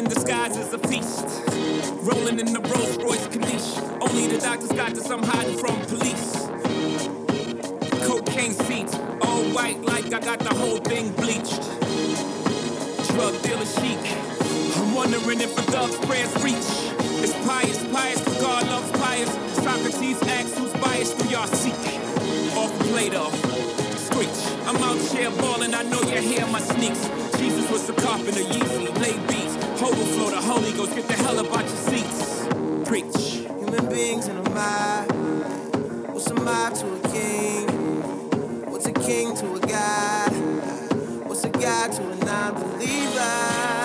Thanksgiving disguise as a feast. Rolling in the Rolls Royce Corniche. Only the doctors got this, I'm hiding from police. Cocaine seats, all white like I got the whole thing bleached. Drug dealer chic. I'm wondering if a thug's prayers reach. It's pious, pious, but God loves pious. Socrates asks who's biased through y'all seek. Off Plato, screech. I'm out here balling, I know you hear my sneaks. Jesus was the carpenter, Yeezy. Overflow the Holy Ghost, get the hell up out your seats. Preach. Human beings in a mob. What's a mob to a king? What's a king to a god? What's a god to a non-believer who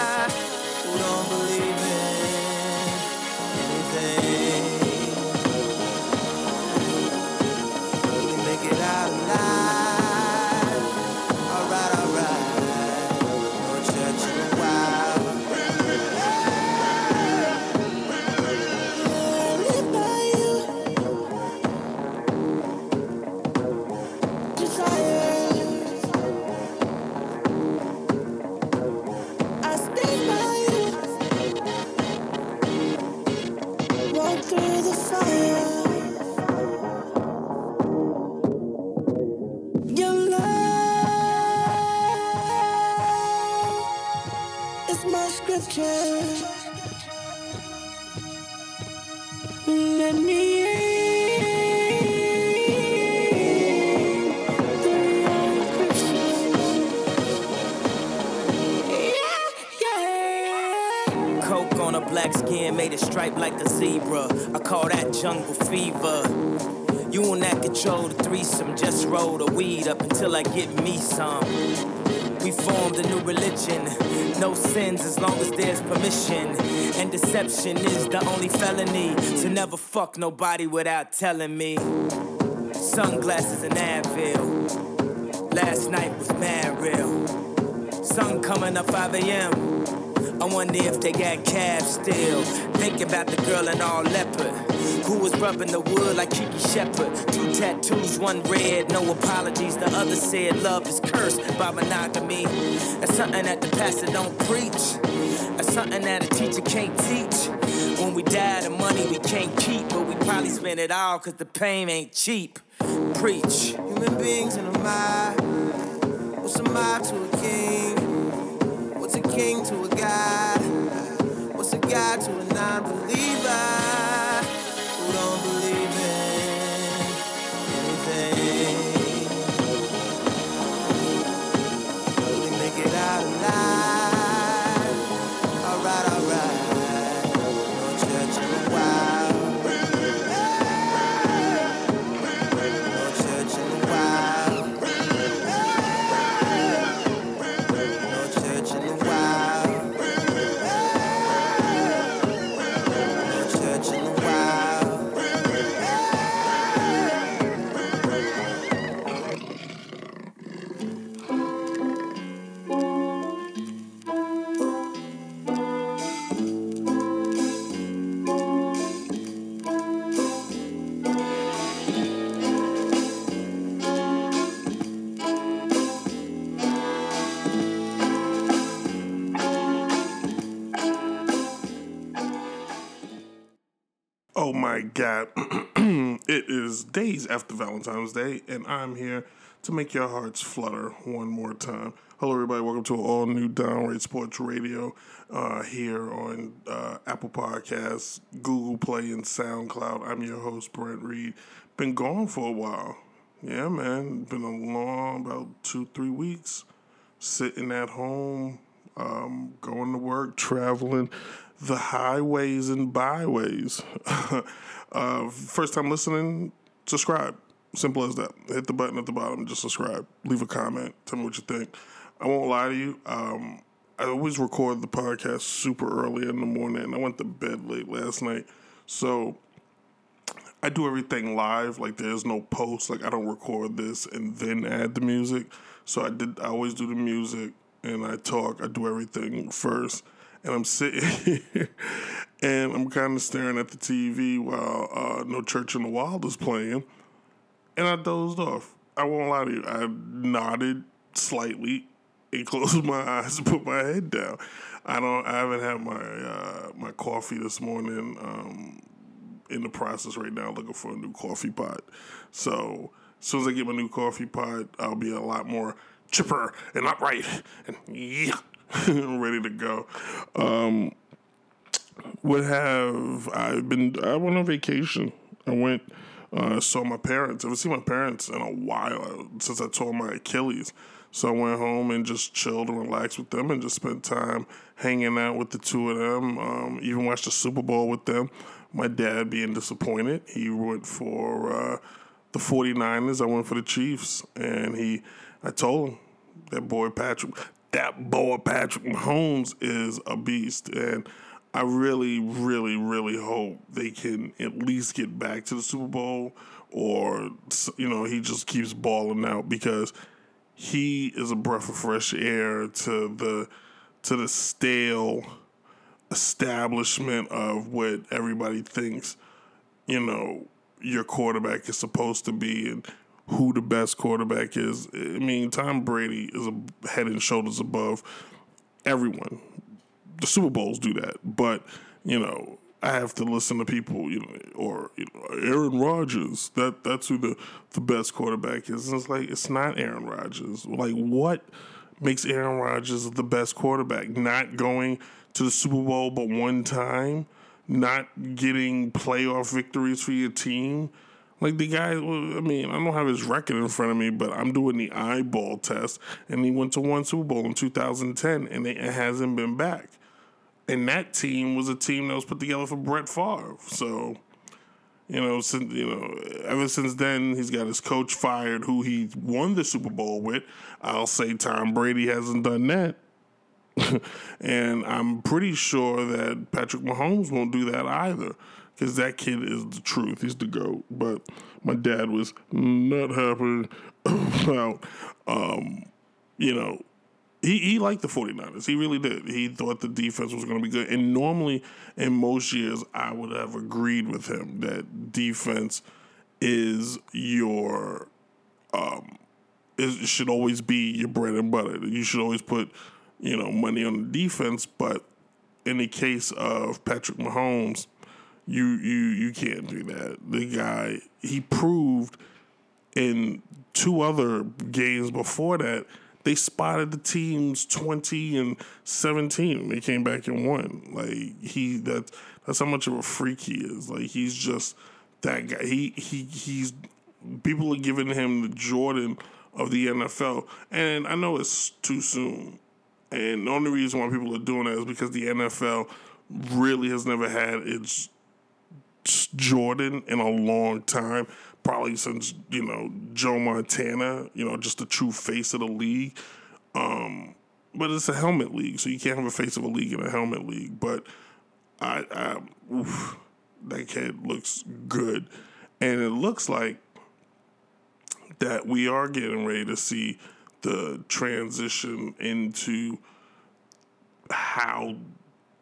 is the only felony. So never fuck nobody without telling me. Sunglasses and Advil. Last night was mad real. Sun coming up 5 a.m. I wonder if they got calves still. Think about the girl in all leopard. Who was rubbing the wood like Kiki Shepard. Two tattoos, one red, no apologies. The other said love is cursed by monogamy. That's something that the pastor don't preach. That's something that a teacher can't teach. When we die, the money we can't keep, but we probably spend it all cause the pain ain't cheap. Preach. Human beings in a mob. What's a mob to a king? What's a king to a god? What's a god to a non-believer who days after Valentine's Day, and I'm here to make your hearts flutter one more time. Hello, everybody. Welcome to all new Downright Sports Radio uh, here on uh, Apple Podcasts, Google Play, and SoundCloud. I'm your host, Brent Reed. Been gone for a while. Yeah, man. Been a long, about two, three weeks sitting at home, um, going to work, traveling the highways and byways. uh, first time listening, subscribe. Simple as that. Hit the button at the bottom, just subscribe. Leave a comment. Tell me what you think. I won't lie to you. Um, I always record the podcast super early in the morning. I went to bed late last night. So I do everything live. Like there's no post. Like I don't record this and then add the music. So I did. I always do the music and I talk. I do everything first, and I'm sitting here and I'm kind of staring at the TV while uh, No Church in the Wild is playing, and I dozed off. I won't lie to you. I nodded slightly and closed my eyes and put my head down. I don't. I haven't had my uh, my coffee this morning. Um, in the process right now, looking for a new coffee pot. So as soon as I get my new coffee pot, I'll be a lot more chipper and upright and yeah, ready to go. Um, what have I been? I went on vacation. I went, uh, saw my parents. I haven't seen my parents in a while since I tore my Achilles. So I went home and just chilled and relaxed with them and just spent time hanging out with the two of them. Um, even watched the Super Bowl with them. My dad being disappointed. He went for uh, the 49ers. I went for the Chiefs. And he, I told him, that boy Patrick, that boy Patrick Mahomes is a beast. And I really, really, really hope they can at least get back to the Super Bowl or, you know, he just keeps balling out because – he is a breath of fresh air to the to the stale establishment of what everybody thinks you know your quarterback is supposed to be and who the best quarterback is. I mean, Tom Brady is a head and shoulders above everyone. The Super Bowls do that, but you know, I have to listen to people, you know, or you know, Aaron Rodgers. That that's who the the best quarterback is. And it's like it's not Aaron Rodgers. Like what makes Aaron Rodgers the best quarterback? Not going to the Super Bowl but one time, not getting playoff victories for your team. Like the guy, I mean, I don't have his record in front of me, but I'm doing the eyeball test, and he went to one Super Bowl in 2010, and it hasn't been back and that team was a team that was put together for Brett Favre. So, you know, since you know, ever since then, he's got his coach fired, who he won the Super Bowl with. I'll say Tom Brady hasn't done that. and I'm pretty sure that Patrick Mahomes won't do that either, because that kid is the truth. He's the goat. But my dad was not happy about, um, you know, he, he liked the 49ers. He really did. He thought the defense was going to be good. And normally, in most years, I would have agreed with him that defense is your, um, is, should always be your bread and butter. You should always put, you know, money on the defense. But in the case of Patrick Mahomes, you you you can't do that. The guy he proved in two other games before that they spotted the teams 20 and 17 they came back and won. Like he that that's how much of a freak he is. Like he's just that guy. He he he's people are giving him the jordan of the nfl and i know it's too soon. And the only reason why people are doing that is because the nfl really has never had its jordan in a long time probably since you know Joe Montana, you know, just the true face of the league. Um, but it's a helmet league, so you can't have a face of a league in a helmet league. But I, I oof, that kid looks good, and it looks like that we are getting ready to see the transition into how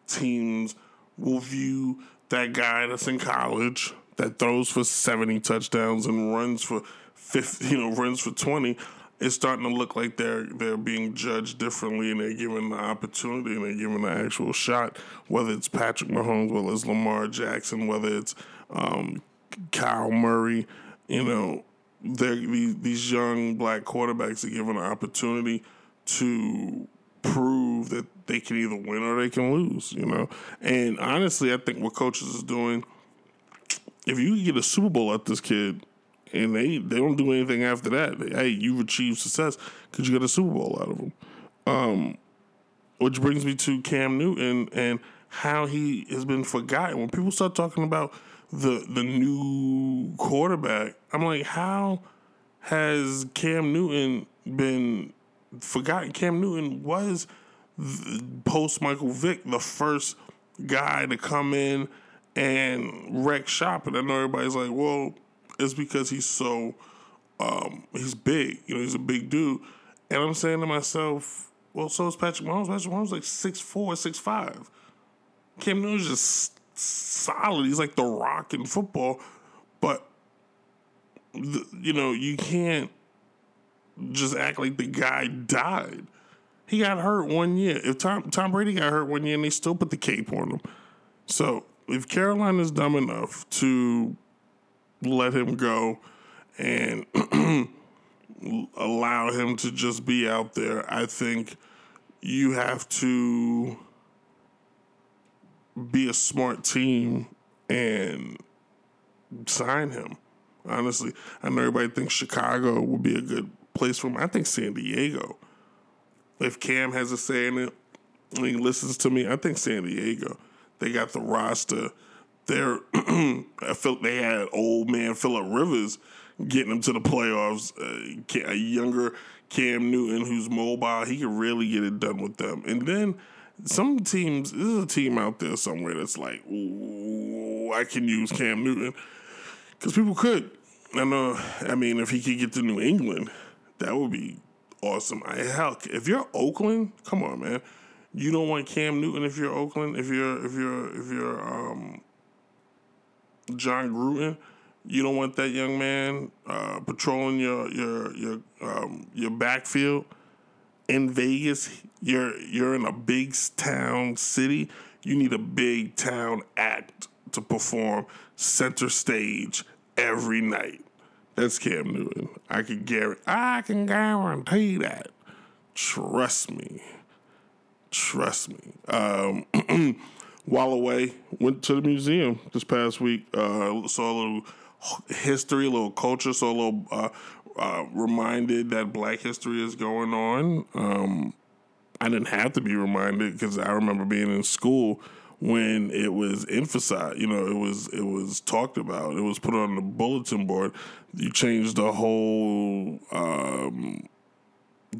teams will view that guy that's in college that throws for 70 touchdowns and runs for 50, you know, runs for 20, it's starting to look like they're they're being judged differently and they're given the opportunity and they're given the actual shot, whether it's Patrick Mahomes, whether it's Lamar Jackson, whether it's um, Kyler Murray, you know, they're, these, young black quarterbacks are given an opportunity to prove that they can either win or they can lose, you know. And honestly, I think what coaches is doing – if you get a Super Bowl at this kid and they they don't do anything after that, hey, you've achieved success because you got a Super Bowl out of them. Um, which brings me to Cam Newton and how he has been forgotten. When people start talking about the the new quarterback, I'm like, how has Cam Newton been forgotten? Cam Newton was post Michael Vick the first guy to come in and wreck shop. And I know everybody's like, well, it's because he's so um, he's big. You know, he's a big dude. And I'm saying to myself, Well, so is Patrick Mahomes. Patrick Mahomes like six four, six five. Cam Newton's just solid. He's like the rock in football, but the, you know you can't just act like the guy died. He got hurt one year. If Tom Tom Brady got hurt one year and they still put the cape on him, so if Carolina's dumb enough to let him go and allow him to just be out there, I think you have to be a smart team and sign him. Honestly, I know everybody thinks Chicago would be a good place for him. I think San Diego. If Cam has a say in it, he listens to me, I think San Diego. They got the roster. They're I felt they had old man Philip Rivers getting them to the playoffs. Uh, a younger Cam Newton who's mobile, he can really get it done with them. And then some teams, there's a team out there somewhere that's like, ooh, I can use Cam Newton because people could. I know. I mean, if he could get to New England, that would be awesome. I hell, if you're Oakland, come on, man. You don't want Cam Newton if you're Oakland. If you're if you're if you're um, Jon Gruden, you don't want that young man uh, patrolling your your your um, your backfield in Vegas. You're you're in a big town city. You need a big town act to perform center stage every night. That's Cam Newton. I can guarantee. I can guarantee that. Trust me. Trust me. Um, while away, went to the museum this past week. Uh, saw a little history, a little culture, saw a little uh, uh, reminded that Black History is going on. Um, I didn't have to be reminded because I remember being in school when it was emphasized. You know, it was it was talked about. It was put on the bulletin board. You changed the whole um,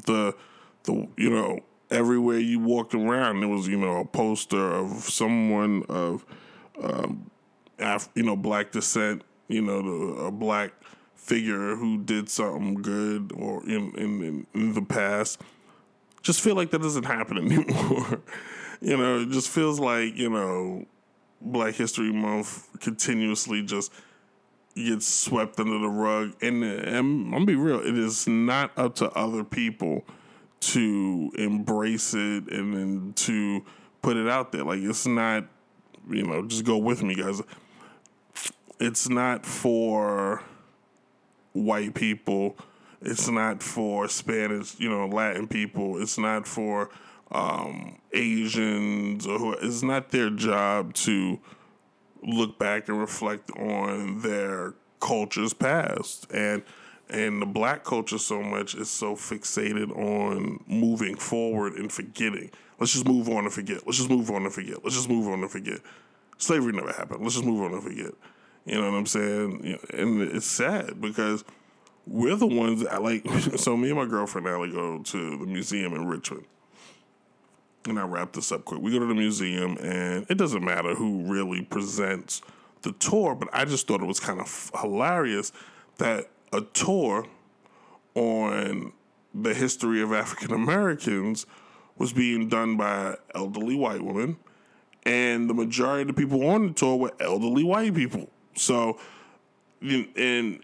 the the you know everywhere you walked around there was you know a poster of someone of um, Af- you know black descent. You know, the, a black figure who did something good or in in, in the past. Just feel like that doesn't happen anymore. you know, it just feels like, you know, Black History Month continuously just gets swept under the rug. And, and I'm gonna be real, it is not up to other people to embrace it and then to put it out there. Like it's not, you know, just go with me, guys. It's not for white people. It's not for Spanish, you know, Latin people. It's not for um, Asians or who. It's not their job to look back and reflect on their culture's past and and the black culture so much is so fixated on moving forward and forgetting. Let's just move on and forget. Let's just move on and forget. Let's just move on and forget. Slavery never happened. Let's just move on and forget. You know what I'm saying? And it's sad because we're the ones that like. So me and my girlfriend Allie go to the museum in Richmond, and I wrap this up quick. We go to the museum, and it doesn't matter who really presents the tour, but I just thought it was kind of hilarious that a tour on the history of African Americans was being done by elderly white women, and the majority of the people on the tour were elderly white people. So, and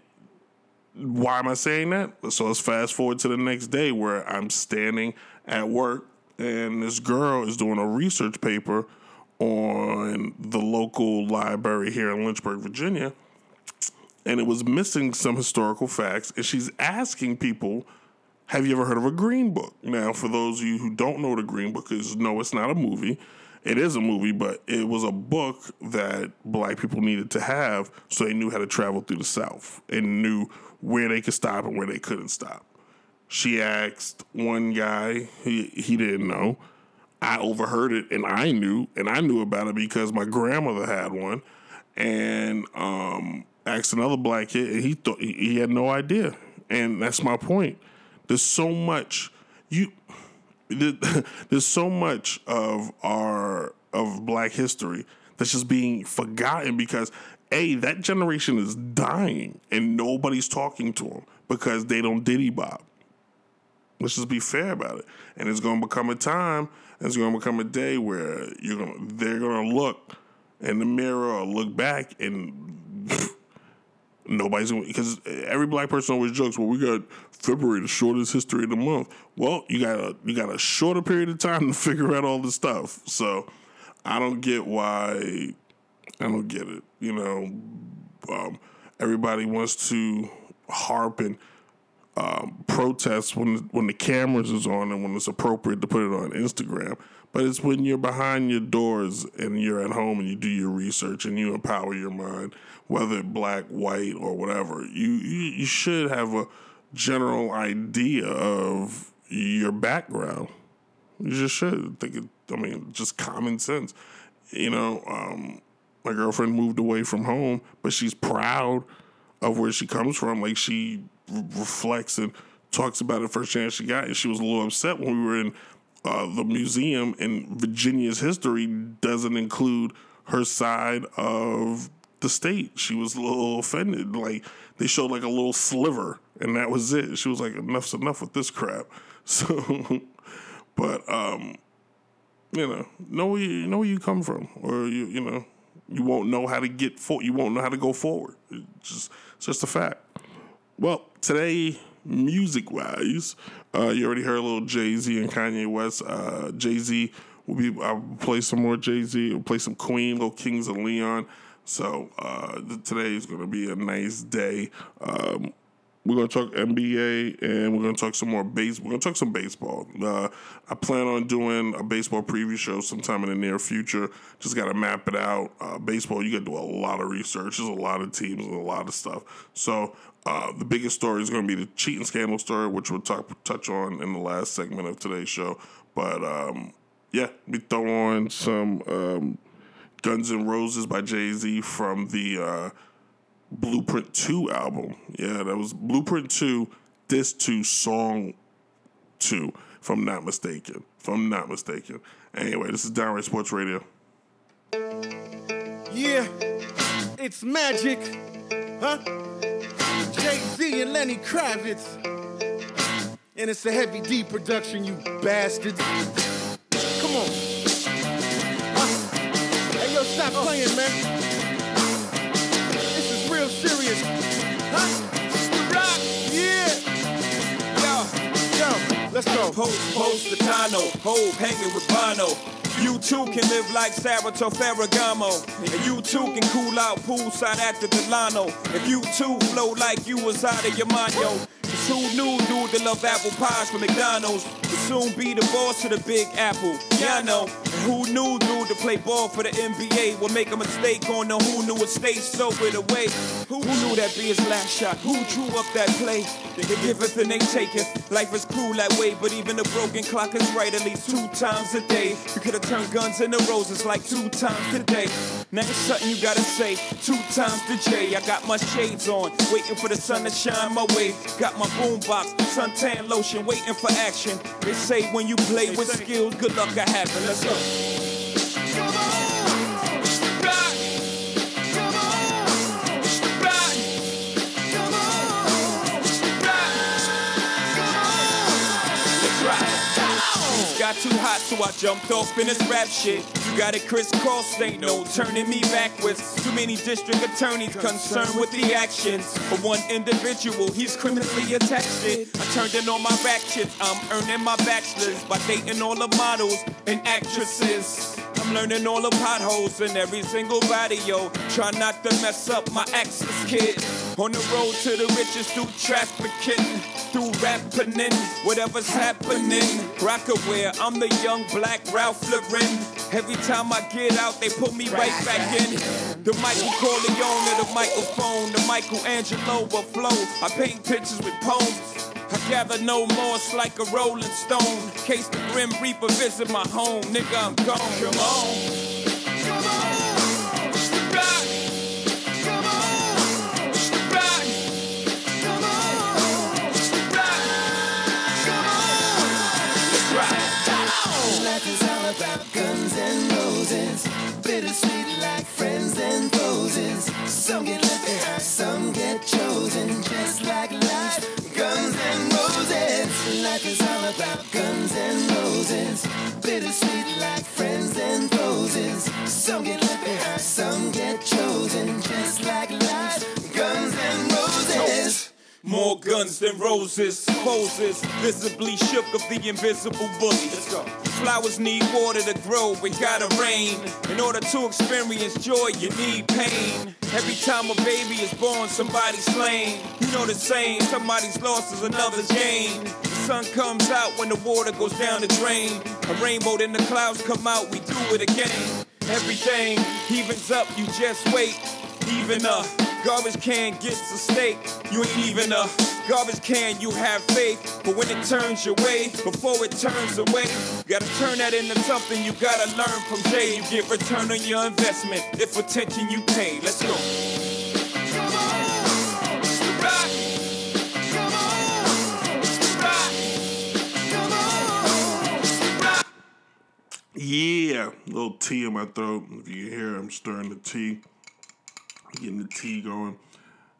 why am I saying that? So let's fast forward to the next day where I'm standing at work and this girl is doing a research paper on the local library here in Lynchburg, Virginia. And it was missing some historical facts. And she's asking people, have you ever heard of a Green Book? Now, for those of you who don't know what a Green Book is, no, it's not a movie. It is a movie, but it was a book that black people needed to have so they knew how to travel through the South and knew where they could stop and where they couldn't stop. She asked one guy, he, he didn't know. I overheard it and I knew, and I knew about it because my grandmother had one. And um, asked another black kid, and he thought he had no idea. And that's my point. There's so much you there's so much of our of black history that's just being forgotten because a that generation is dying and nobody's talking to them because they don't diddy bob Let's just be fair about it. And it's going to become a time. It's going to become a day where you're going. They're going to look in the mirror or look back and. Nobody's going because every black person always jokes. Well, we got February, the shortest history of the month. Well, you got a you got a shorter period of time to figure out all this stuff. So I don't get why. I don't get it. You know, um, everybody wants to harp and um, protest when when the cameras is on and when it's appropriate to put it on Instagram. But it's when you're behind your doors and you're at home and you do your research and you empower your mind, whether black, white, or whatever. You you, you should have a general idea of your background. You just should think it. I mean, just common sense. You know, um, my girlfriend moved away from home, but she's proud of where she comes from. Like she reflects and talks about it first chance she got, and she was a little upset when we were in uh, the museum and Virginia's history doesn't include her side of the state. She was a little offended. Like they showed like a little sliver, and that was it. She was like, "Enough's enough with this crap." So, but um, you know, know where you know where you come from, or you you know, you won't know how to get for you won't know how to go forward. It's just it's just a fact. Well, today, music wise, uh, you already heard a little Jay Z and Kanye West. Uh, Jay Z will be. I'll play some more Jay Z. We'll play some Queen, little Kings of Leon. So uh, today is going to be a nice day. Um, we're gonna talk NBA and we're gonna talk some more base. We're gonna talk some baseball. Uh, I plan on doing a baseball preview show sometime in the near future. Just gotta map it out. Uh, baseball, you gotta do a lot of research. There's a lot of teams and a lot of stuff. So uh, the biggest story is gonna be the cheating scandal story, which we'll talk touch on in the last segment of today's show. But um, yeah, we throw on some um, Guns N' Roses by Jay Z from the uh, Blueprint 2 album. Yeah, that was Blueprint 2, this 2, Song 2, if I'm not mistaken. If I'm not mistaken. Anyway, this is Downright Sports Radio. Yeah, it's magic, huh? Jay Z and Lenny Kravitz. And it's a heavy D production, you bastards. Come on. Hey, yo, stop playing, man. This is real serious. Huh? The let's go. Post, post, Stacano, Hove hanging with Bono. You too can live like Salvatore Ferragamo. And you too can cool out poolside the Delano. If you too flow like you was out of your mind, yo. Cause who knew dude to love apple pies from McDonald's? Would soon be the boss of the Big Apple. Yeah, I know. Who knew dude to play ball for the NBA would make a mistake on the who knew it stay sobered away? Who knew that'd be his last shot? Who drew up that play? They giveth and they taketh. Life is cruel that way, but even a broken clock is right at least two times a day. You could have turned guns into roses like two times today. Now it's something you gotta say two times the J. I got my shades on, waiting for the sun to shine my way. Got my boombox, suntan lotion, waiting for action. They say when you play with skills, good luck will happen. Let's go. Too hot, so I jumped off in this rap shit. You got it crisscross, ain't no turning me backwards. Too many district attorneys concerned with the actions. of one individual, he's criminally attached it. I turned in all my rap shit, I'm earning my bachelor's by dating all the models and actresses. I'm learning all the potholes in every single body, yo. Try not to mess up my access, kid. On the road to the riches through trafficking, through rapping, whatever's happening. Rocawear, I'm the young black Ralph Lauren. Every time I get out, they put me right back in. The Michael Corleone the microphone, the Michelangelo of flow. I paint pictures with poems. I gather no more, it's like a rolling stone. Case the Grim Reaper visit my home, nigga, I'm gone. Come on. Come on. Guns and roses. Bittersweet like friends and roses. Some get left behind, some get chosen, just like life. Guns and roses. More guns than roses, poses visibly shook of the invisible bully. Flowers need water to grow, it gotta rain. In order to experience joy, you need pain. Every time a baby is born, somebody's slain. You know the same, somebody's lost is another's gain. Sun comes out when the water goes down the drain. A rainbow, then the clouds come out, we do it again. Everything evens up, you just wait. Even a garbage can gets a steak. You ain't even a garbage can, you have faith. But when it turns your way, before it turns away, you gotta turn that into something you gotta learn from Jay. You get return on your investment if attention you pay. Let's go. Yeah, little tea in my throat. If you can hear, I'm stirring the tea, getting the tea going.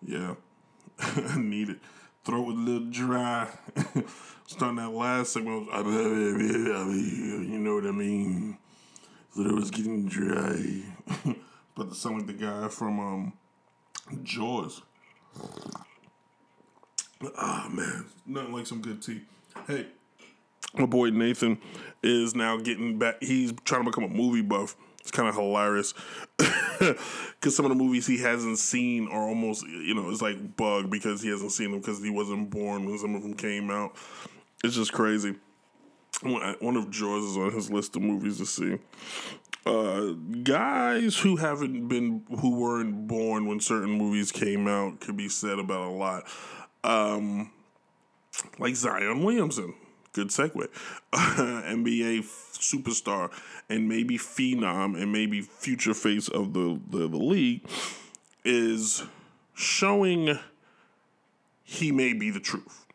Yeah, I need it. Throat was a little dry. Starting that last segment, was, you know what I mean. So it was getting dry. but to sound like the guy from um, Jaws. Ah man, nothing like some good tea. Hey, my boy Nathan is now getting back. He's trying to become a movie buff. It's kind of hilarious because some of the movies he hasn't seen are almost, you know, it's like bug because he hasn't seen them because he wasn't born when some of them came out. It's just crazy. One of Jaws is on his list of movies to see. Uh, guys who haven't been, who weren't born when certain movies came out, could be said about a lot. Um, like Zion Williamson. Good segue. NBA superstar and maybe phenom and maybe future face of the, the, the league is showing he may be the truth.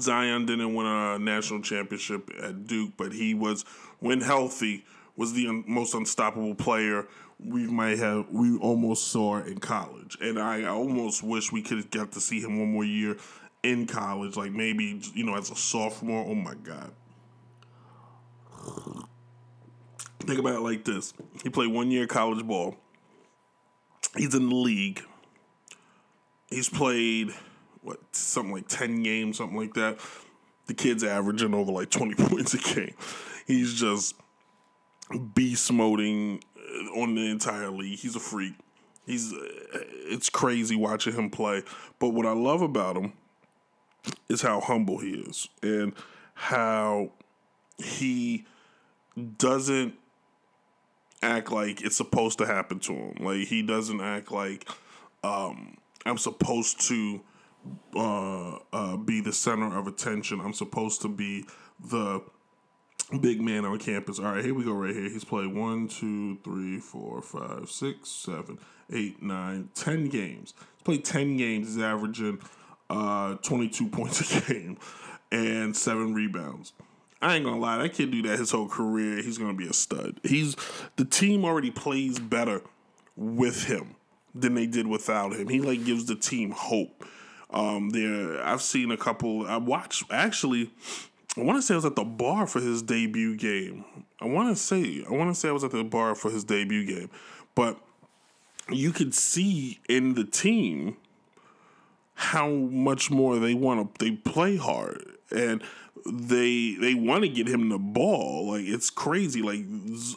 Zion didn't win a national championship at Duke, but he was, when healthy, was the un- most unstoppable player we might have we almost saw in college. And I almost wish we could have got to see him one more year in college, like maybe you know as a sophomore. Oh my god. Think about it like this: he played one year college ball. He's in the league. He's played what something like ten games, something like that. The kid's averaging over like twenty points a game. He's just beast moding uh, on the entire league. He's a freak. He's uh, it's crazy watching him play. But what I love about him is how humble he is and how he doesn't act like it's supposed to happen to him. Like he doesn't act like um, I'm supposed to uh, uh, be the center of attention. I'm supposed to be the big man on campus. All right, here we go. Right here, he's played one, two, three, four, five, six, seven, eight, nine, ten games. He's played ten games. He's averaging uh, 22 points a game and seven rebounds. I ain't gonna lie, that kid do that his whole career. He's gonna be a stud. He's the team already plays better with him than they did without him. He like gives the team hope. Um, there, I've seen a couple. I watched actually. I want to say I was at the bar for his debut game. I want to say I want to say I was at the bar for his debut game, but you could see in the team how much more they want to they play hard. And they they want to get him the ball. Like it's crazy. Like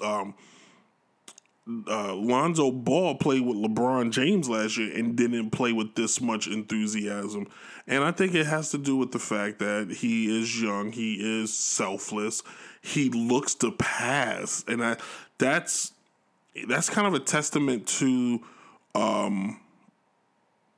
um uh, Lonzo Ball played with LeBron James last year and didn't play with this much enthusiasm. And I think it has to do with the fact that he is young, he is selfless, he looks to pass, and I that's that's kind of a testament to um,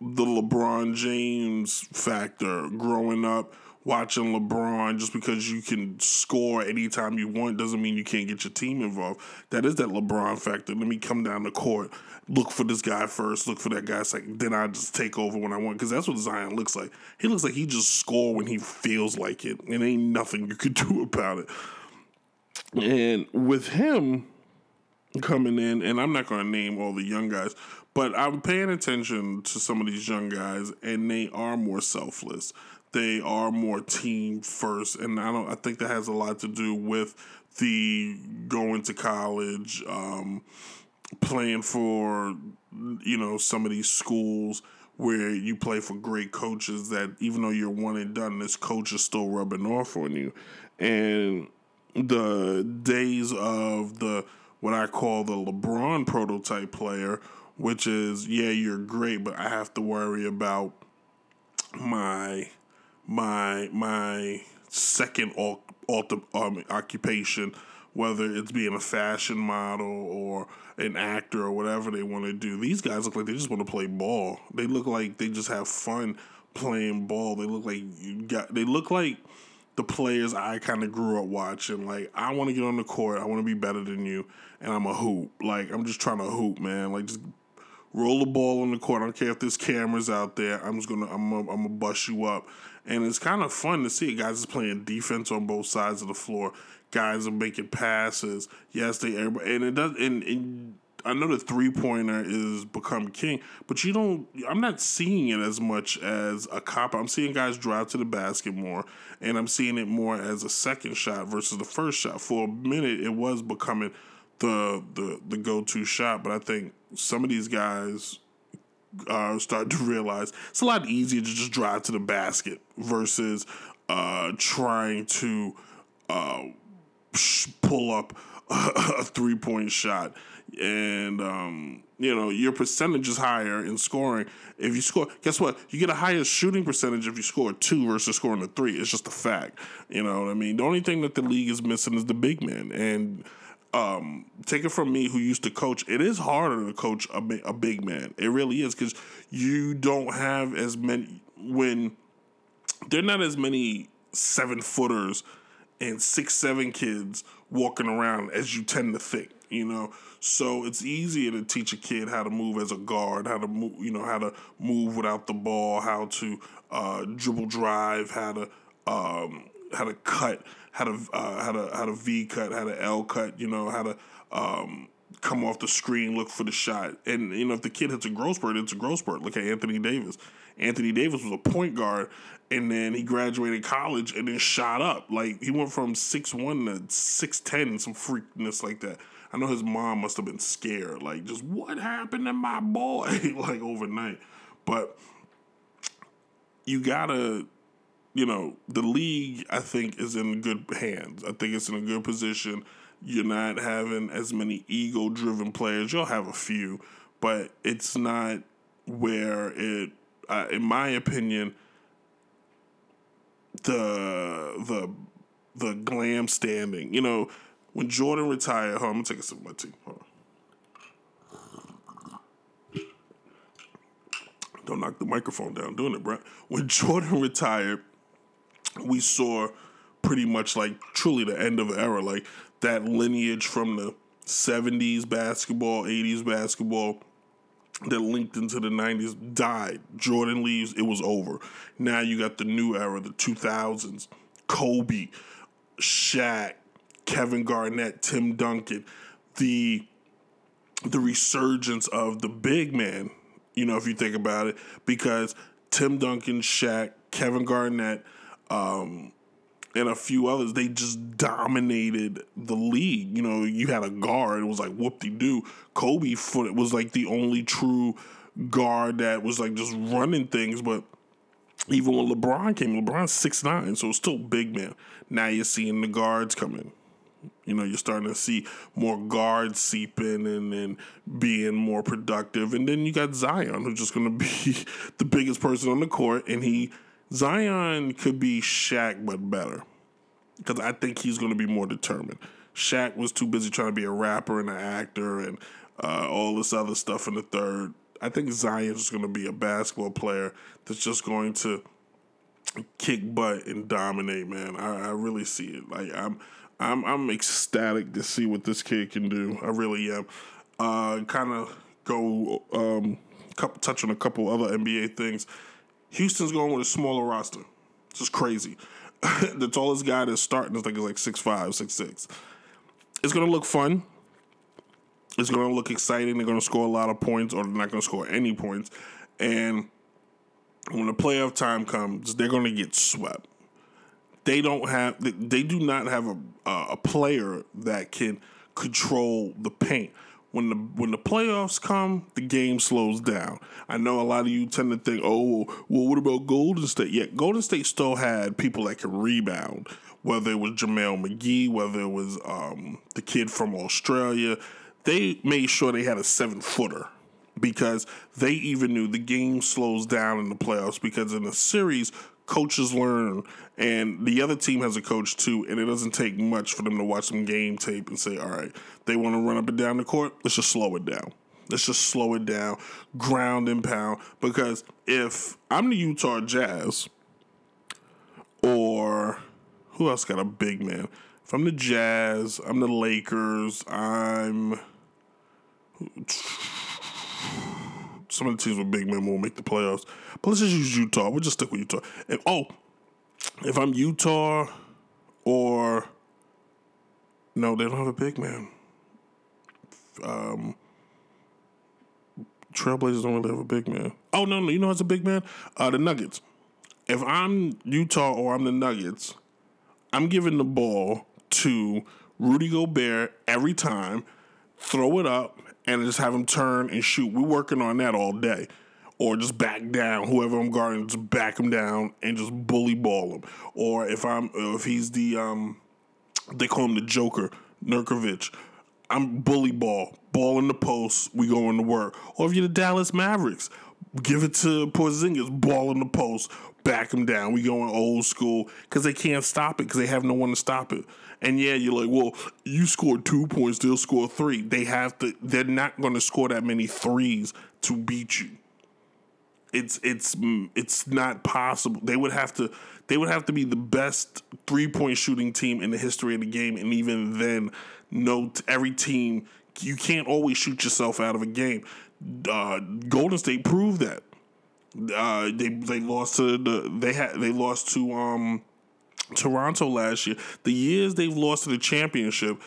the LeBron James factor growing up watching LeBron just because you can score anytime you want doesn't mean you can't get your team involved. That is that LeBron factor. Let me come down the court, look for this guy first, look for that guy second, then I just take over when I want. Because that's what Zion looks like. He looks like he just score when he feels like it, and ain't nothing you could do about it. And with him coming in, and I'm not going to name all the young guys, but I'm paying attention to some of these young guys, and they are more selfless. they are more team first, and I don't. I think that has a lot to do with the going to college, um, playing for you know some of these schools where you play for great coaches that even though you're one and done, this coach is still rubbing off on you, and the days of the what I call the LeBron prototype player, which is yeah you're great, but I have to worry about my my my second alter, um, occupation, whether it's being a fashion model or an actor or whatever they want to do. These guys look like they just want to play ball. They look like they just have fun playing ball. They look like you got. They look like the players I kind of grew up watching. Like I want to get on the court. I want to be better than you, and I'm a hoop. Like I'm just trying to hoop, man. Like just roll the ball on the court. I don't care if there's cameras out there. I'm just gonna I'm gonna, I'm gonna bust you up, and it's kind of fun to see guys is playing defense on both sides of the floor. Guys are making passes. Yes, they everybody, and it does. And, and I know the three pointer is become king, but you don't. I'm not seeing it as much as a cop. I'm seeing guys drive to the basket more, and I'm seeing it more as a second shot versus the first shot. For a minute, it was becoming the the the go to shot, but I think some of these guys are starting to realize it's a lot easier to just drive to the basket versus uh, trying to uh, pull up a three point shot. And, um, you know, your percentage is higher in scoring. If you score, guess what? You get a higher shooting percentage if you score two versus scoring a three. It's just a fact. You know what I mean? The only thing that the league is missing is the big man. And, um, take it from me who used to coach, it is harder to coach a, a big man. It really is because you don't have as many, when there are not as many seven footers and six, seven kids walking around as you tend to think, you know? So it's easier to teach a kid how to move as a guard, how to move, you know, how to move without the ball, how to uh, dribble drive, how to um, how to cut, how to uh, how to how to V cut, how to L cut, you know, how to um, come off the screen, look for the shot. And you know, if the kid hits a growth spurt, it's a growth spurt. Look at Anthony Davis. Anthony Davis was a point guard, and then he graduated college and then shot up. Like he went from six one to six ten, some freakness like that. I know his mom must have been scared, like just what happened to my boy, like overnight. But you gotta you know, the league, I think, is in good hands. I think it's in a good position. You're not having as many ego driven players. You'll have a few, but it's not where it, uh, in my opinion, the the the glam standing. You know, when Jordan retired, hold on, I'm gonna take a sip of my tea. Don't knock the microphone down doing it, bro. When Jordan retired, we saw pretty much like truly the end of the era, like that lineage from the 70s basketball, 80s basketball that linked into the 90s died. Jordan leaves, it was over. Now you got the new era, the 2000s. Kobe, Shaq, Kevin Garnett, Tim Duncan, the the resurgence of the big man, you know, if you think about it, because Tim Duncan, Shaq, Kevin Garnett, um, and a few others, they just dominated the league. You know, you had a guard, it was like whoop de doo. Kobe foot was like the only true guard that was like just running things, but even when LeBron came, LeBron's six nine, so it's still big man. Now you're seeing the guards coming. You know, you're starting to see more guards seeping and, and being more productive. And then you got Zion, who's just going to be the biggest person on the court, and he Zion could be Shaq, but better. Because I think he's going to be more determined. Shaq was too busy trying to be a rapper and an actor and uh, all this other stuff in the third. I think Zion's going to be a basketball player that's just going to kick butt and dominate, man. I, I really see it. Like I'm, I'm, I'm ecstatic to see what this kid can do. I really am. Uh, kind of go um, couple, touch on a couple other NBA things. Houston's going with a smaller roster. It's just crazy. the tallest guy that's starting is like is like six five, six six. It's gonna look fun. It's gonna look exciting. They're gonna score a lot of points, or they're not gonna score any points. And when the playoff time comes, they're going to get swept. They don't have, they do not have a a player that can control the paint. When the when the playoffs come, the game slows down. I know a lot of you tend to think, "Oh, well, what about Golden State?" Yeah, Golden State still had people that could rebound. Whether it was JaVale McGee, whether it was um, the kid from Australia, they made sure they had a seven footer because they even knew the game slows down in the playoffs because in a series coaches learn and the other team has a coach too and it doesn't take much for them to watch some game tape and say all right they want to run up and down the court? Let's just slow it down. Let's just slow it down ground and pound. Because if i'm the utah jazz or who else got a big man? If i'm the jazz i'm the lakers i'm some of the teams with big men will make the playoffs. But let's just use Utah. We'll just stick with Utah. And oh, if I'm Utah or no, they don't have a big man. Um, Trailblazers don't really have a big man. Oh no, no, you know what's a big man? Uh, the Nuggets. If I'm Utah or I'm the Nuggets, I'm giving the ball to Rudy Gobert every time, throw it up, and just have him turn and shoot. We're working on that all day. Or just back down, whoever I'm guarding, just back him down and just bully ball him. Or if I'm if he's the um they call him the Joker, Nurkovic. I'm bully ball, ball in the post, we go into work. Or if you're the Dallas Mavericks, give it to Porzingis, ball in the post, back him down. We going old school because they can't stop it because they have no one to stop it. And yeah, you're like, well, you scored two points, they'll score three. They have to. They're not going to score that many threes to beat you. It's it's it's not possible. They would have to. They would have to be the best three point shooting team in the history of the game, and even then, no. Every team you can't always shoot yourself out of a game. Uh, Golden State proved that. Uh, they they lost to the they had they lost to um Toronto last year, the years they've lost to the championship,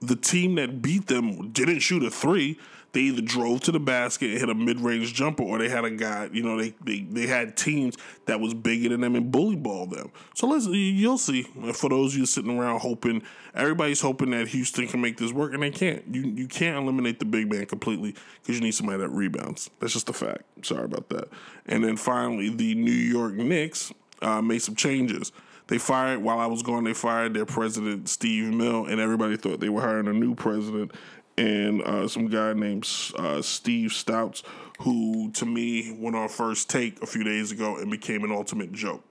the team that beat them didn't shoot a three. They either drove to the basket and hit a mid range jumper, or they had a guy. You know, they, they they had teams that was bigger than them and bully ball them. So let's you'll see. For those of you sitting around hoping, everybody's hoping that Houston can make this work, and they can't. You you can't eliminate the big man completely because you need somebody that rebounds. That's just a fact. Sorry about that. And then finally, the New York Knicks uh, made some changes. They fired while I was gone. They fired their president Steve Mill, and everybody thought they were hiring a new president and uh, some guy named uh, Steve Stouts, who to me went on first take a few days ago and became an ultimate joke.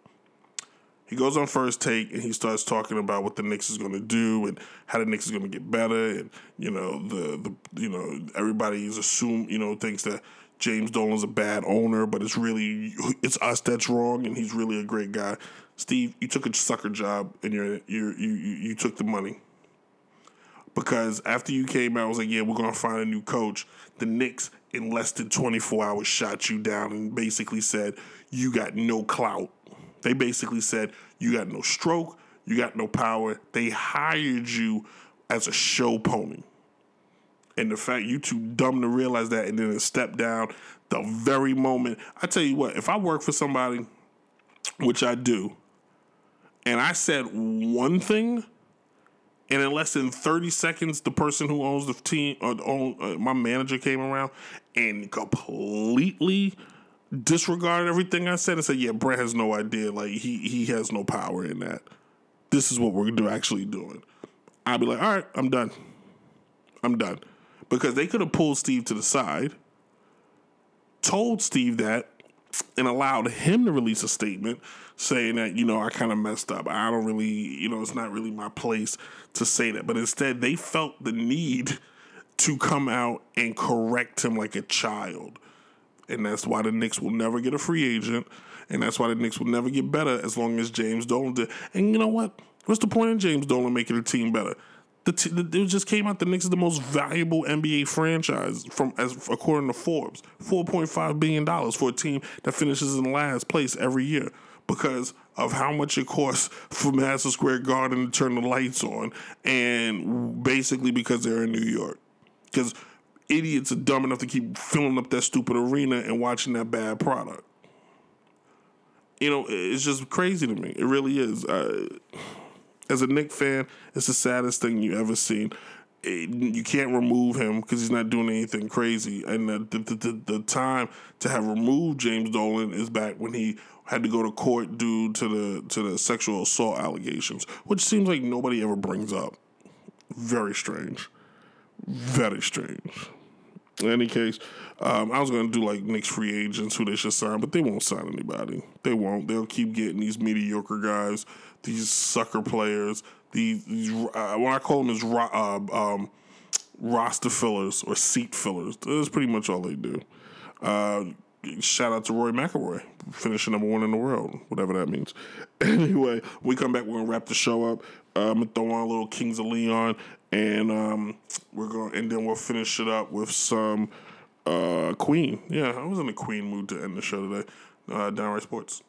He goes on first take and he starts talking about what the Knicks is going to do and how the Knicks is going to get better and you know the the you know everybody's assumed you know thinks that James Dolan's a bad owner, but it's really it's us that's wrong and he's really a great guy. Steve, you took a sucker job and you're, you're, you you you took the money. Because after you came out, I was like, yeah, we're gonna find a new coach. The Knicks in less than 24 hours shot you down and basically said you got no clout. They basically said you got no stroke, you got no power. They hired you as a show pony. And the fact you too dumb to realize that and then step down the very moment. I tell you what, if I work for somebody, which I do, and I said one thing, and in less than 30 seconds, the person who owns the team, or own, uh, my manager came around and completely disregarded everything I said and said, "Yeah, Brett has no idea. Like he he has no power in that. This is what we're do actually doing." I'd be like, "All right, I'm done. I'm done," because they could have pulled Steve to the side, told Steve that, and allowed him to release a statement saying that, you know, I kind of messed up. I don't really, you know, it's not really my place to say that. But instead, they felt the need to come out and correct him like a child. And that's why the Knicks will never get a free agent. And that's why the Knicks will never get better as long as James Dolan did. And you know what? What's the point of James Dolan making the team better? The t- the, it just came out the Knicks is the most valuable NBA franchise from as according to Forbes. Four point five billion dollars for a team that finishes in last place every year because of how much it costs for Madison Square Garden to turn the lights on, and basically because they're in New York. Because idiots are dumb enough to keep filling up that stupid arena and watching that bad product. you know, it's just crazy to me. It really is. Uh, as a Knick fan, it's the saddest thing you ever seen. It, you can't remove him because he's not doing anything crazy. And the, the, the, the time to have removed James Dolan is back when he had to go to court due to the to the sexual assault allegations, which seems like nobody ever brings up. Very strange. Very strange. In any case, um, I was going to do like Knicks free agents who they should sign, but they won't sign anybody. They won't. They'll keep getting these mediocre guys, these sucker players. These, uh, what I call them is ro- uh, um, roster fillers or seat fillers. That's pretty much all they do. Uh, shout out to Rory McIlroy, finishing number one in the world, whatever that means. Anyway, we come back. We're gonna wrap the show up. Uh, I'm gonna throw on a little Kings of Leon, and um, we're to and then we'll finish it up with some uh, Queen. Yeah, I was in a Queen mood to end the show today. Uh, Downright Sports.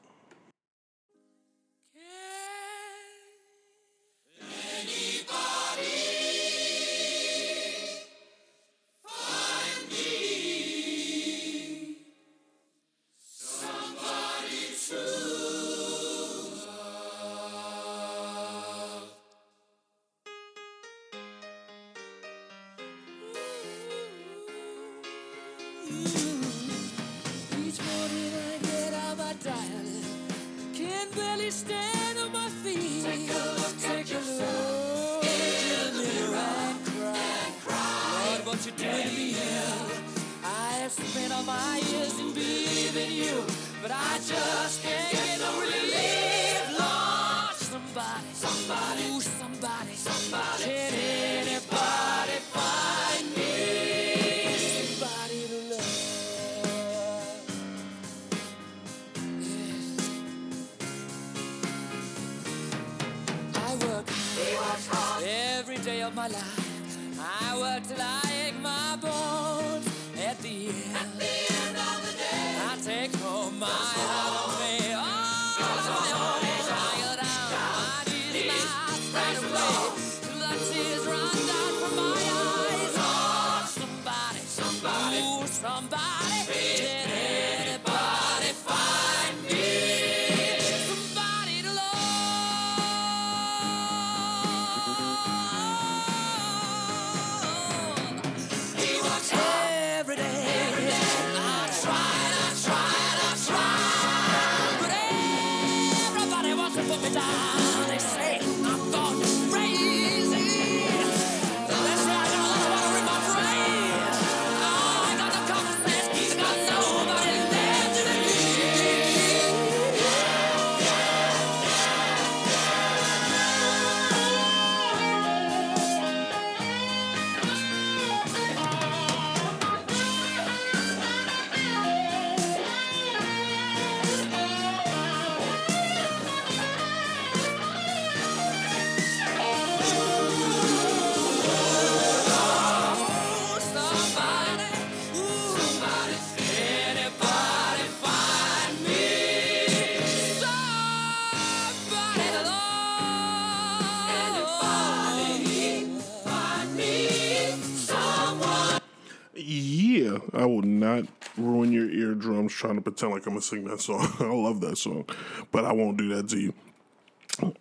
To pretend like I'm gonna sing that song. I love that song, but I won't do that to you.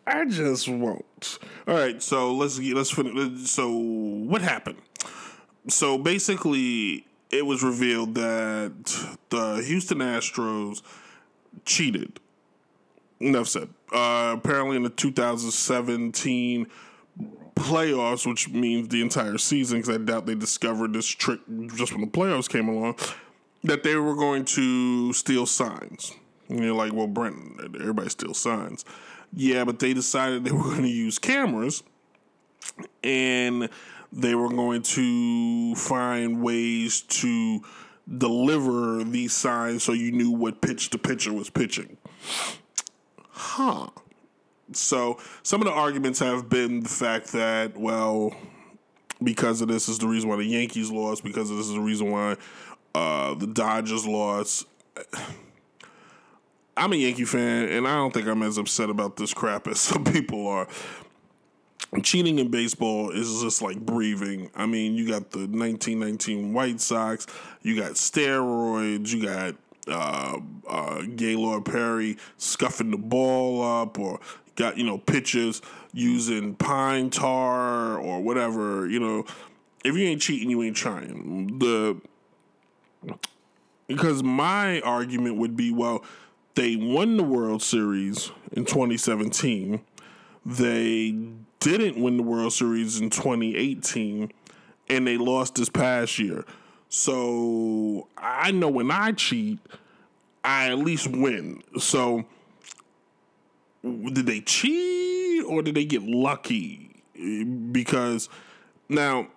I just won't. All right, so let's get let's finish. So what happened? So basically, it was revealed that the Houston Astros cheated. Enough said. Uh, apparently, in the 2017 playoffs, which means the entire season, because I doubt they discovered this trick just when the playoffs came along, that they were going to steal signs. And you're like, well, Brent, everybody steals signs. Yeah, but they decided they were going to use cameras and they were going to find ways to deliver these signs so you knew what pitch the pitcher was pitching. Huh. So some of the arguments have been the fact that, well, because of this is the reason why the Yankees lost, because of this is the reason why uh, the Dodgers lost. I'm a Yankee fan, and I don't think I'm as upset about this crap as some people are. Cheating in baseball is just like breathing. I mean, you got the 1919 White Sox, you got steroids, you got uh, uh, Gaylord Perry scuffing the ball up, or got you know pitchers using pine tar or whatever. You know, if you ain't cheating, you ain't trying. The because my argument would be, well, they won the World Series in 2017. They didn't win the World Series in 2018, and they lost this past year. So I know when I cheat, I at least win. So did they cheat or did they get lucky? Because now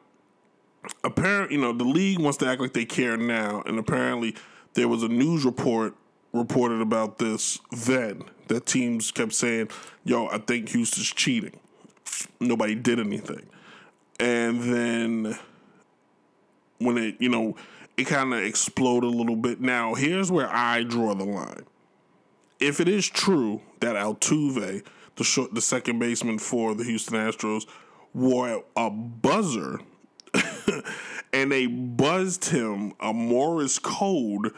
apparently, you know, the league wants to act like they care now, and apparently there was a news report reported about this then that teams kept saying, "Yo, I think Houston's cheating." Nobody did anything, and then when it, you know, it kind of exploded a little bit. Now, here's where I draw the line. If it is true that Altuve, the short, the second baseman for the Houston Astros, wore a buzzer and they buzzed him a Morse code,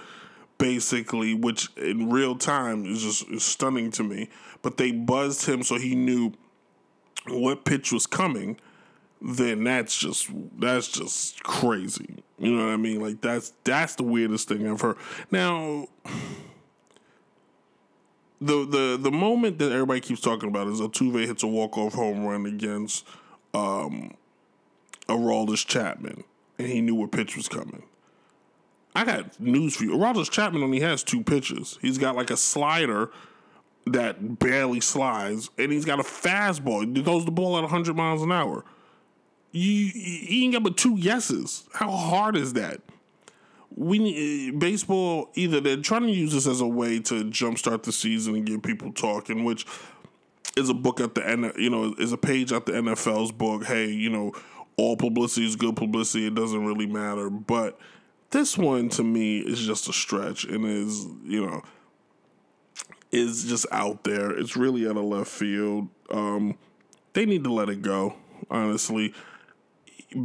basically, which in real time is just is stunning to me. But they buzzed him so he knew what pitch was coming. Then that's just that's just crazy. You know what I mean? Like that's that's the weirdest thing I've heard. Now, the the the moment that everybody keeps talking about is Altuve hits a walk off home run against um, Aroldis Chapman, and he knew what pitch was coming. I got news for you. Aroldis Chapman only has two pitches. He's got like a slider that barely slides, and he's got a fastball. He throws the ball at 100 miles an hour. You, he ain't got but two guesses. How hard is that? We baseball either they're trying to use this as a way to jumpstart the season and get people talking, which is a book at the end. You know, is a page at the NFL's book. Hey, you know, all publicity is good publicity. It doesn't really matter. But this one to me is just a stretch and is, you know, is just out there. It's really out of left field. Um, they need to let it go, honestly.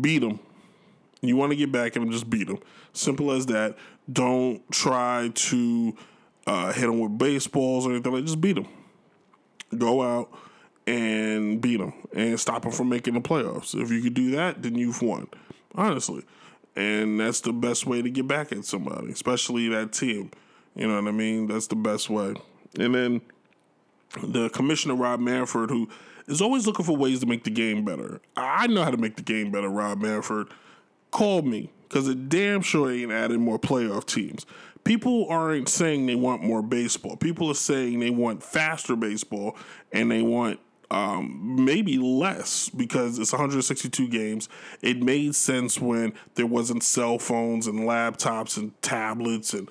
Beat them. You want to get back at them, just beat them. Simple as that. Don't try to uh, hit them with baseballs or anything like Just beat them. Go out and beat them and stop them from making the playoffs. If you could do that, then you've won, honestly. And that's the best way to get back at somebody, especially that team. You know what I mean? That's the best way. And then the commissioner, Rob Manfred, who is always looking for ways to make the game better. I know how to make the game better, Rob Manfred. Call me because it damn sure ain't adding more playoff teams people aren't saying they want more baseball. People are saying they want faster baseball and they want um, maybe less because it's 162 games. It made sense when there wasn't cell phones and laptops and tablets and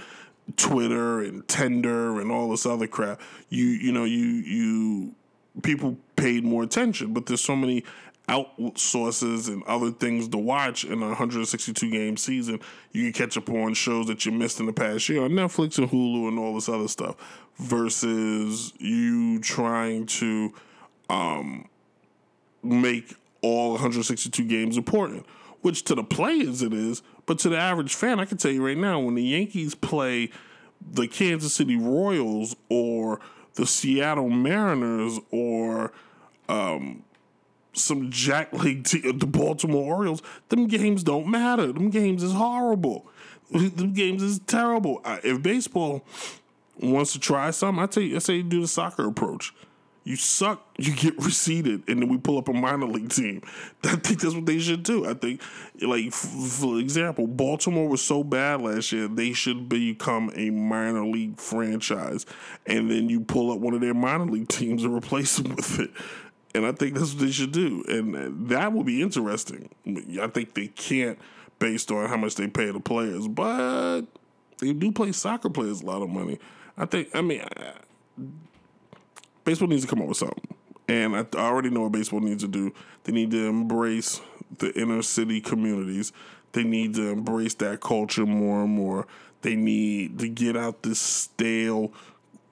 Twitter and Tinder and all this other crap. You you know you you people paid more attention, but there's so many outsources and other things to watch in a 162 game season. You can catch up on shows that you missed in the past year on Netflix and Hulu and all this other stuff versus you trying to um, make all 162 games important, which to the players it is, but to the average fan, I can tell you right now, when the Yankees play the Kansas City Royals or the Seattle Mariners or um, some Jack League, te- the Baltimore Orioles, them games don't matter. Them games is horrible. them games is terrible. If baseball wants to try something, I tell you, I say do the soccer approach. You suck, you get reseeded, and then we pull up a minor league team. I think that's what they should do. I think, like for example, Baltimore was so bad last year, they should become a minor league franchise, and then you pull up one of their minor league teams and replace them with it. And I think that's what they should do, and uh, that will be interesting. I think they can't based on how much they pay the players, but they do play soccer players a lot of money. I think. I mean uh, baseball needs to come up with something. And I, I already know what baseball needs to do. They need to embrace the inner city communities. They need to embrace that culture more and more. They need to get out this stale,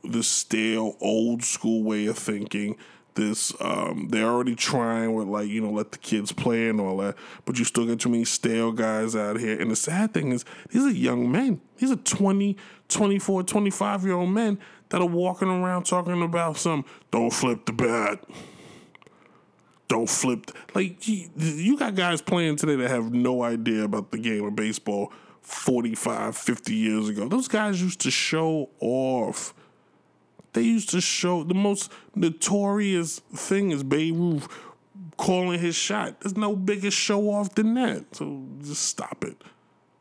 this stale old school way of thinking this. Um, they're already trying with like you know let the kids play and all that, but you still get too many stale guys out here. And the sad thing is, these are young men. These are 20, 24, 25 year old men that are walking around talking about some don't flip the bat. Don't flip. th-" Like, you, you got guys playing today that have no idea about the game of baseball 45, 50 years ago. Those guys used to show off. They used to show the most notorious thing is Babe Ruth calling his shot. There's no bigger show off than that. So just stop it.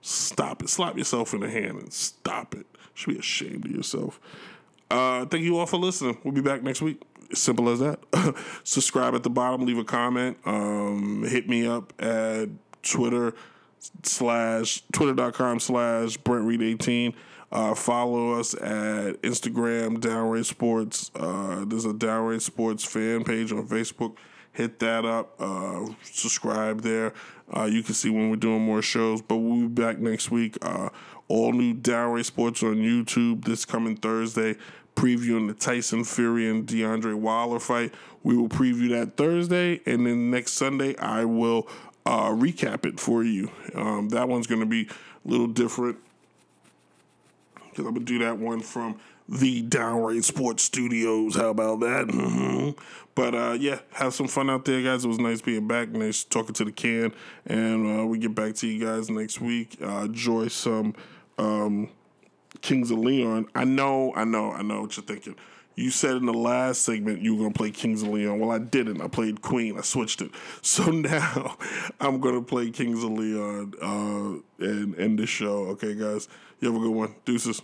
Stop it. Slap yourself in the hand and stop it. You should be ashamed of yourself. Uh, thank you all for listening. We'll be back next week. Simple as that. Subscribe at the bottom, leave a comment. Um, hit me up at Twitter slash twitter.com slash Brent Reed 18. Uh, follow us at Instagram, Downrate Sports. Uh, there's a Downrate Sports fan page on Facebook. Hit that up. Uh, subscribe there. Uh, you can see when we're doing more shows. But we'll be back next week. Uh, all new Downrate Sports on YouTube this coming Thursday. Previewing the Tyson Fury and DeAndre Wilder fight. We will preview that Thursday, and then next Sunday I will uh, recap it for you. Um, that one's going to be a little different because I'm gonna do that one from the Downright Sports Studios. How about that? hmm But uh, yeah, have some fun out there, guys. It was nice being back, nice talking to the can, and uh, we get back to you guys next week. Uh, enjoy some um, Kings of Leon. I know, I know, I know what you're thinking. You said in the last segment you were gonna play Kings of Leon. Well, I didn't. I played Queen. I switched it. So now I'm gonna play Kings of Leon uh, and end the show. Okay, guys. You have a good one. Deuces.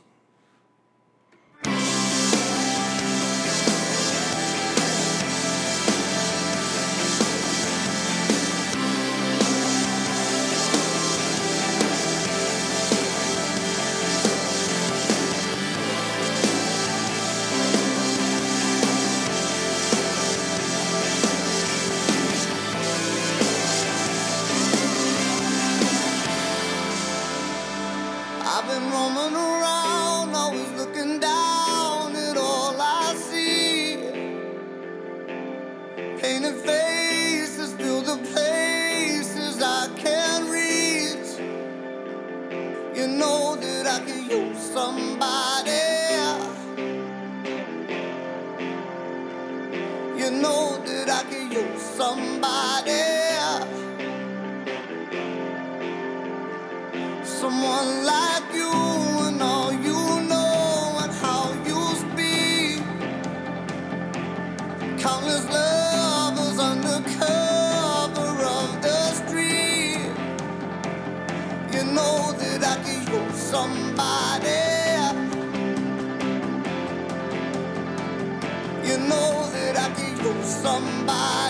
Somebody. You know that I could use somebody. Somebody.